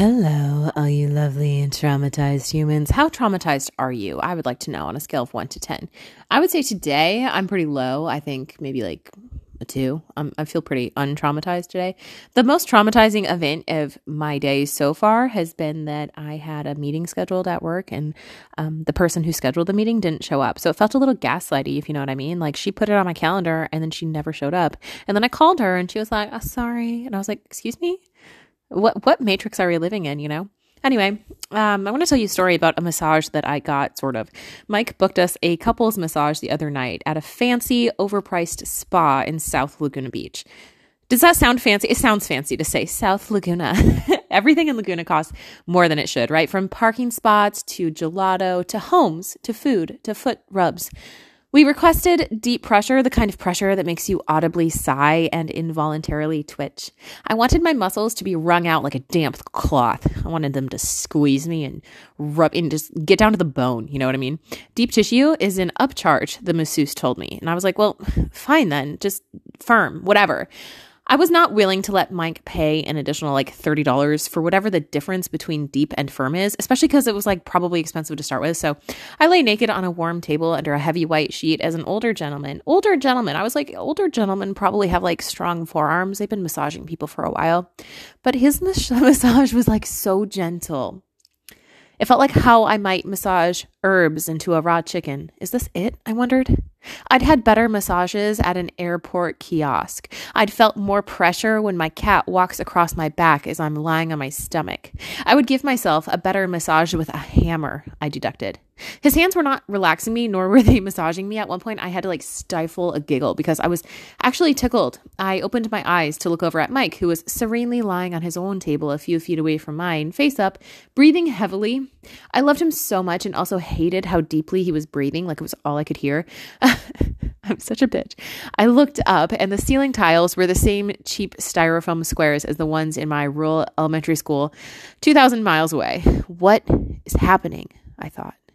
Hello, all you lovely and traumatized humans. How traumatized are you? I would like to know on a scale of one to 10. I would say today I'm pretty low. I think maybe like a two. I feel pretty untraumatized today. The most traumatizing event of my day so far has been that I had a meeting scheduled at work and um, the person who scheduled the meeting didn't show up. So it felt a little gaslighty, if you know what I mean. Like she put it on my calendar and then she never showed up. And then I called her and she was like, oh, sorry. And I was like, excuse me? What, what matrix are we living in, you know? Anyway, um, I want to tell you a story about a massage that I got, sort of. Mike booked us a couples massage the other night at a fancy, overpriced spa in South Laguna Beach. Does that sound fancy? It sounds fancy to say South Laguna. Everything in Laguna costs more than it should, right? From parking spots to gelato to homes to food to foot rubs. We requested deep pressure, the kind of pressure that makes you audibly sigh and involuntarily twitch. I wanted my muscles to be wrung out like a damp cloth. I wanted them to squeeze me and rub and just get down to the bone. You know what I mean? Deep tissue is an upcharge, the masseuse told me. And I was like, well, fine then, just firm, whatever. I was not willing to let Mike pay an additional like $30 for whatever the difference between deep and firm is, especially because it was like probably expensive to start with. So I lay naked on a warm table under a heavy white sheet as an older gentleman. Older gentleman. I was like, older gentlemen probably have like strong forearms. They've been massaging people for a while. But his massage was like so gentle. It felt like how I might massage herbs into a raw chicken. Is this it? I wondered. I'd had better massages at an airport kiosk. I'd felt more pressure when my cat walks across my back as I'm lying on my stomach. I would give myself a better massage with a hammer, I deducted. His hands were not relaxing me, nor were they massaging me. At one point, I had to like stifle a giggle because I was actually tickled. I opened my eyes to look over at Mike, who was serenely lying on his own table a few feet away from mine, face up, breathing heavily. I loved him so much and also hated how deeply he was breathing, like it was all I could hear. I'm such a bitch. I looked up, and the ceiling tiles were the same cheap styrofoam squares as the ones in my rural elementary school 2,000 miles away. What is happening? I thought.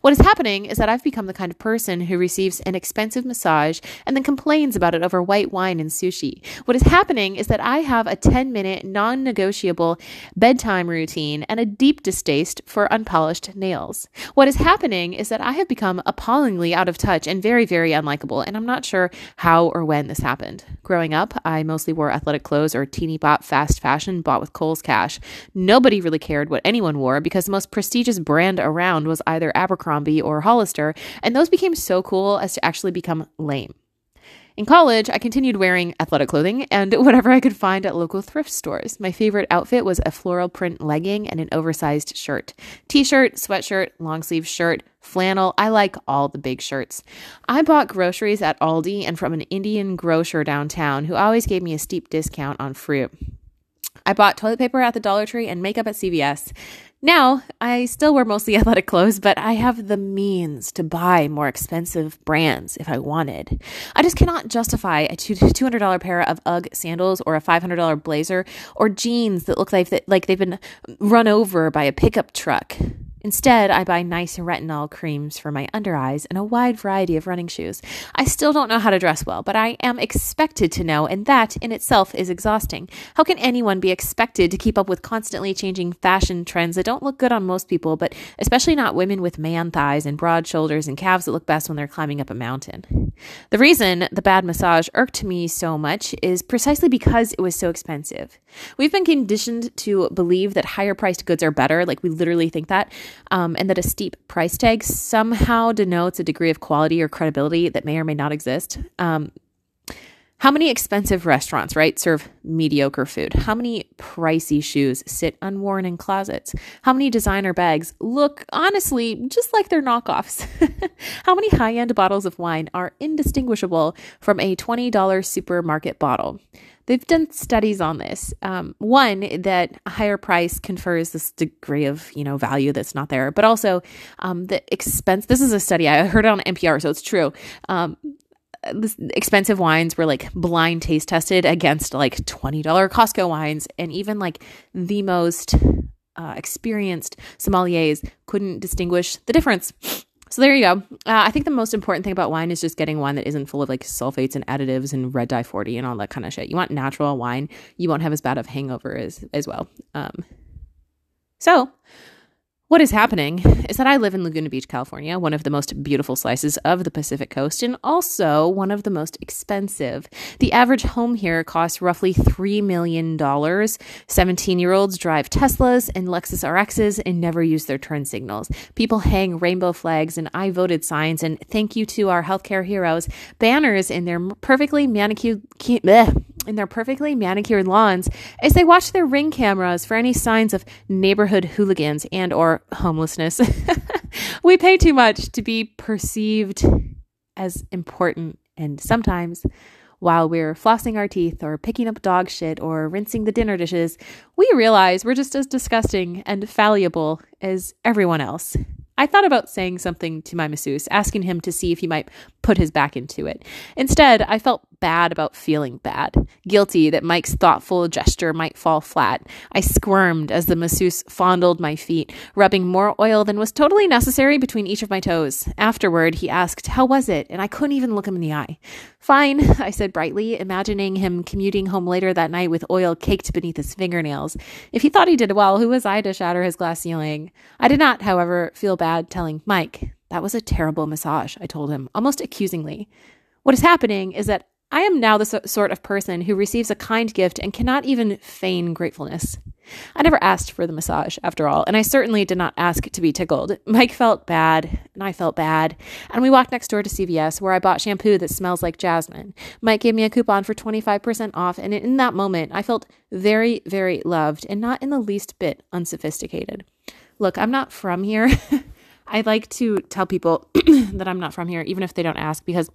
What is happening is that I've become the kind of person who receives an expensive massage and then complains about it over white wine and sushi. What is happening is that I have a 10 minute, non negotiable bedtime routine and a deep distaste for unpolished nails. What is happening is that I have become appallingly out of touch and very, very unlikable, and I'm not sure how or when this happened. Growing up, I mostly wore athletic clothes or teeny bop fast fashion bought with Kohl's cash. Nobody really cared what anyone wore because the most prestigious brand around was either Abercrombie or Hollister, and those became so cool as to actually become lame. In college, I continued wearing athletic clothing and whatever I could find at local thrift stores. My favorite outfit was a floral print legging and an oversized shirt. T shirt, sweatshirt, long sleeve shirt, flannel. I like all the big shirts. I bought groceries at Aldi and from an Indian grocer downtown who always gave me a steep discount on fruit. I bought toilet paper at the Dollar Tree and makeup at CVS. Now, I still wear mostly athletic clothes, but I have the means to buy more expensive brands if I wanted. I just cannot justify a $200 pair of UGG sandals or a $500 blazer or jeans that look like, like they've been run over by a pickup truck. Instead, I buy nice retinol creams for my under eyes and a wide variety of running shoes. I still don't know how to dress well, but I am expected to know, and that in itself is exhausting. How can anyone be expected to keep up with constantly changing fashion trends that don't look good on most people, but especially not women with man thighs and broad shoulders and calves that look best when they're climbing up a mountain? The reason the bad massage irked me so much is precisely because it was so expensive. We've been conditioned to believe that higher priced goods are better, like we literally think that um, and that a steep price tag somehow denotes a degree of quality or credibility that may or may not exist. Um, how many expensive restaurants, right, serve mediocre food? How many pricey shoes sit unworn in closets? How many designer bags look, honestly, just like they're knockoffs? How many high end bottles of wine are indistinguishable from a $20 supermarket bottle? They've done studies on this. Um, one that a higher price confers this degree of you know value that's not there, but also um, the expense. This is a study I heard it on NPR, so it's true. Um, expensive wines were like blind taste tested against like $20 Costco wines and even like the most uh, experienced sommeliers couldn't distinguish the difference. So there you go. Uh, I think the most important thing about wine is just getting wine that isn't full of like sulfates and additives and red dye 40 and all that kind of shit. You want natural wine. You won't have as bad of hangover as as well. Um, So, what is happening is that I live in Laguna Beach, California, one of the most beautiful slices of the Pacific coast, and also one of the most expensive. The average home here costs roughly $3 million. 17 year olds drive Teslas and Lexus RXs and never use their turn signals. People hang rainbow flags and I voted signs and thank you to our healthcare heroes banners in their perfectly manicured. In their perfectly manicured lawns as they watch their ring cameras for any signs of neighborhood hooligans and or homelessness. we pay too much to be perceived as important and sometimes while we're flossing our teeth or picking up dog shit or rinsing the dinner dishes, we realize we're just as disgusting and fallible as everyone else. I thought about saying something to my masseuse, asking him to see if he might put his back into it. Instead, I felt bad about feeling bad, guilty that Mike's thoughtful gesture might fall flat. I squirmed as the masseuse fondled my feet, rubbing more oil than was totally necessary between each of my toes. Afterward, he asked, How was it? And I couldn't even look him in the eye. Fine, I said brightly, imagining him commuting home later that night with oil caked beneath his fingernails. If he thought he did well, who was I to shatter his glass ceiling? I did not, however, feel bad telling Mike. That was a terrible massage, I told him, almost accusingly. What is happening is that I am now the sort of person who receives a kind gift and cannot even feign gratefulness. I never asked for the massage, after all, and I certainly did not ask to be tickled. Mike felt bad, and I felt bad, and we walked next door to CVS where I bought shampoo that smells like jasmine. Mike gave me a coupon for 25% off, and in that moment, I felt very, very loved and not in the least bit unsophisticated. Look, I'm not from here. I like to tell people that I'm not from here, even if they don't ask, because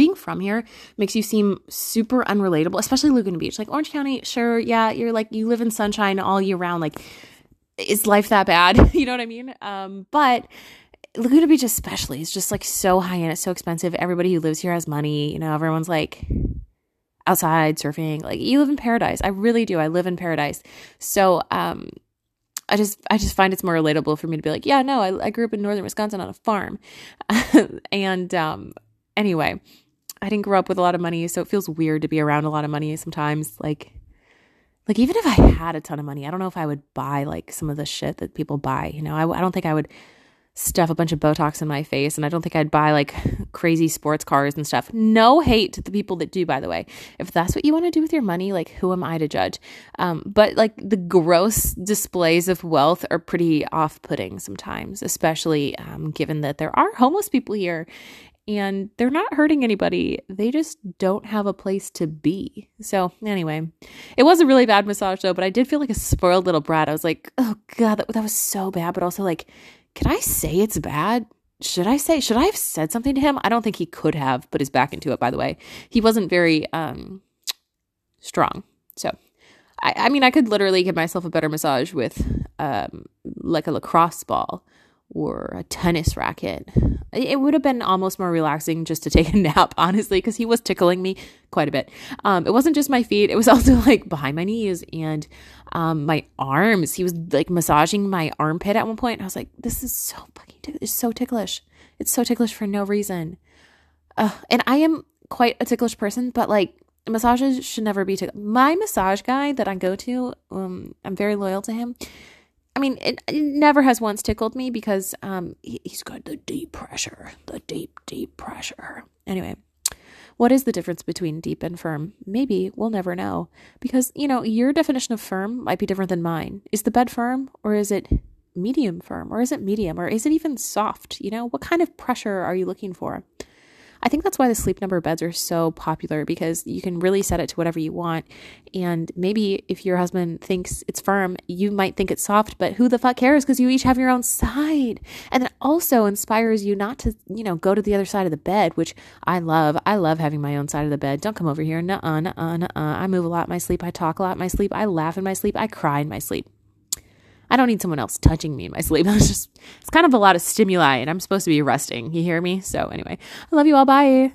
being from here makes you seem super unrelatable, especially Laguna Beach. Like Orange County, sure, yeah, you're like you live in sunshine all year round. Like, is life that bad? you know what I mean? Um, but Laguna Beach especially is just like so high end, it's so expensive. Everybody who lives here has money. You know, everyone's like outside surfing. Like you live in paradise. I really do. I live in paradise. So, um, I just I just find it's more relatable for me to be like, yeah, no, I, I grew up in northern Wisconsin on a farm, and um, anyway, I didn't grow up with a lot of money, so it feels weird to be around a lot of money sometimes. Like, like even if I had a ton of money, I don't know if I would buy like some of the shit that people buy. You know, I, I don't think I would stuff a bunch of Botox in my face, and I don't think I'd buy like crazy sports cars and stuff. No hate to the people that do, by the way. If that's what you want to do with your money, like who am I to judge? Um, but like the gross displays of wealth are pretty off-putting sometimes, especially um, given that there are homeless people here, and they're not hurting anybody. They just don't have a place to be. So, anyway, it was a really bad massage though, but I did feel like a spoiled little brat. I was like, oh God, that, that was so bad. But also, like, can I say it's bad? Should I say, should I have said something to him? I don't think he could have put his back into it, by the way. He wasn't very um, strong. So, I, I mean, I could literally give myself a better massage with um, like a lacrosse ball or a tennis racket. It would have been almost more relaxing just to take a nap, honestly, because he was tickling me quite a bit. Um, it wasn't just my feet, it was also like behind my knees and um, my arms. He was like massaging my armpit at one point. I was like, this is so fucking, tick- it's so ticklish. It's so ticklish for no reason. Uh, and I am quite a ticklish person, but like massages should never be ticklish. My massage guy that I go to, um, I'm very loyal to him I mean, it, it, never has once tickled me because um, he, he's got the deep pressure, the deep, deep pressure. Anyway, what is the difference between deep and firm? Maybe we'll never know because, you know, your definition of firm might be different than mine. Is the bed firm or is it medium firm or is it medium or is it even soft? You know, what kind of pressure are you looking for? I think that's why the sleep number beds are so popular because you can really set it to whatever you want. And maybe if your husband thinks it's firm, you might think it's soft, but who the fuck cares because you each have your own side. And it also inspires you not to, you know, go to the other side of the bed, which I love. I love having my own side of the bed. Don't come over here. Nuh uh, nuh uh, nuh uh. I move a lot in my sleep. I talk a lot in my sleep. I laugh in my sleep. I cry in my sleep. I don't need someone else touching me in my sleep. It's just, it's kind of a lot of stimuli and I'm supposed to be resting. You hear me? So, anyway, I love you all. Bye.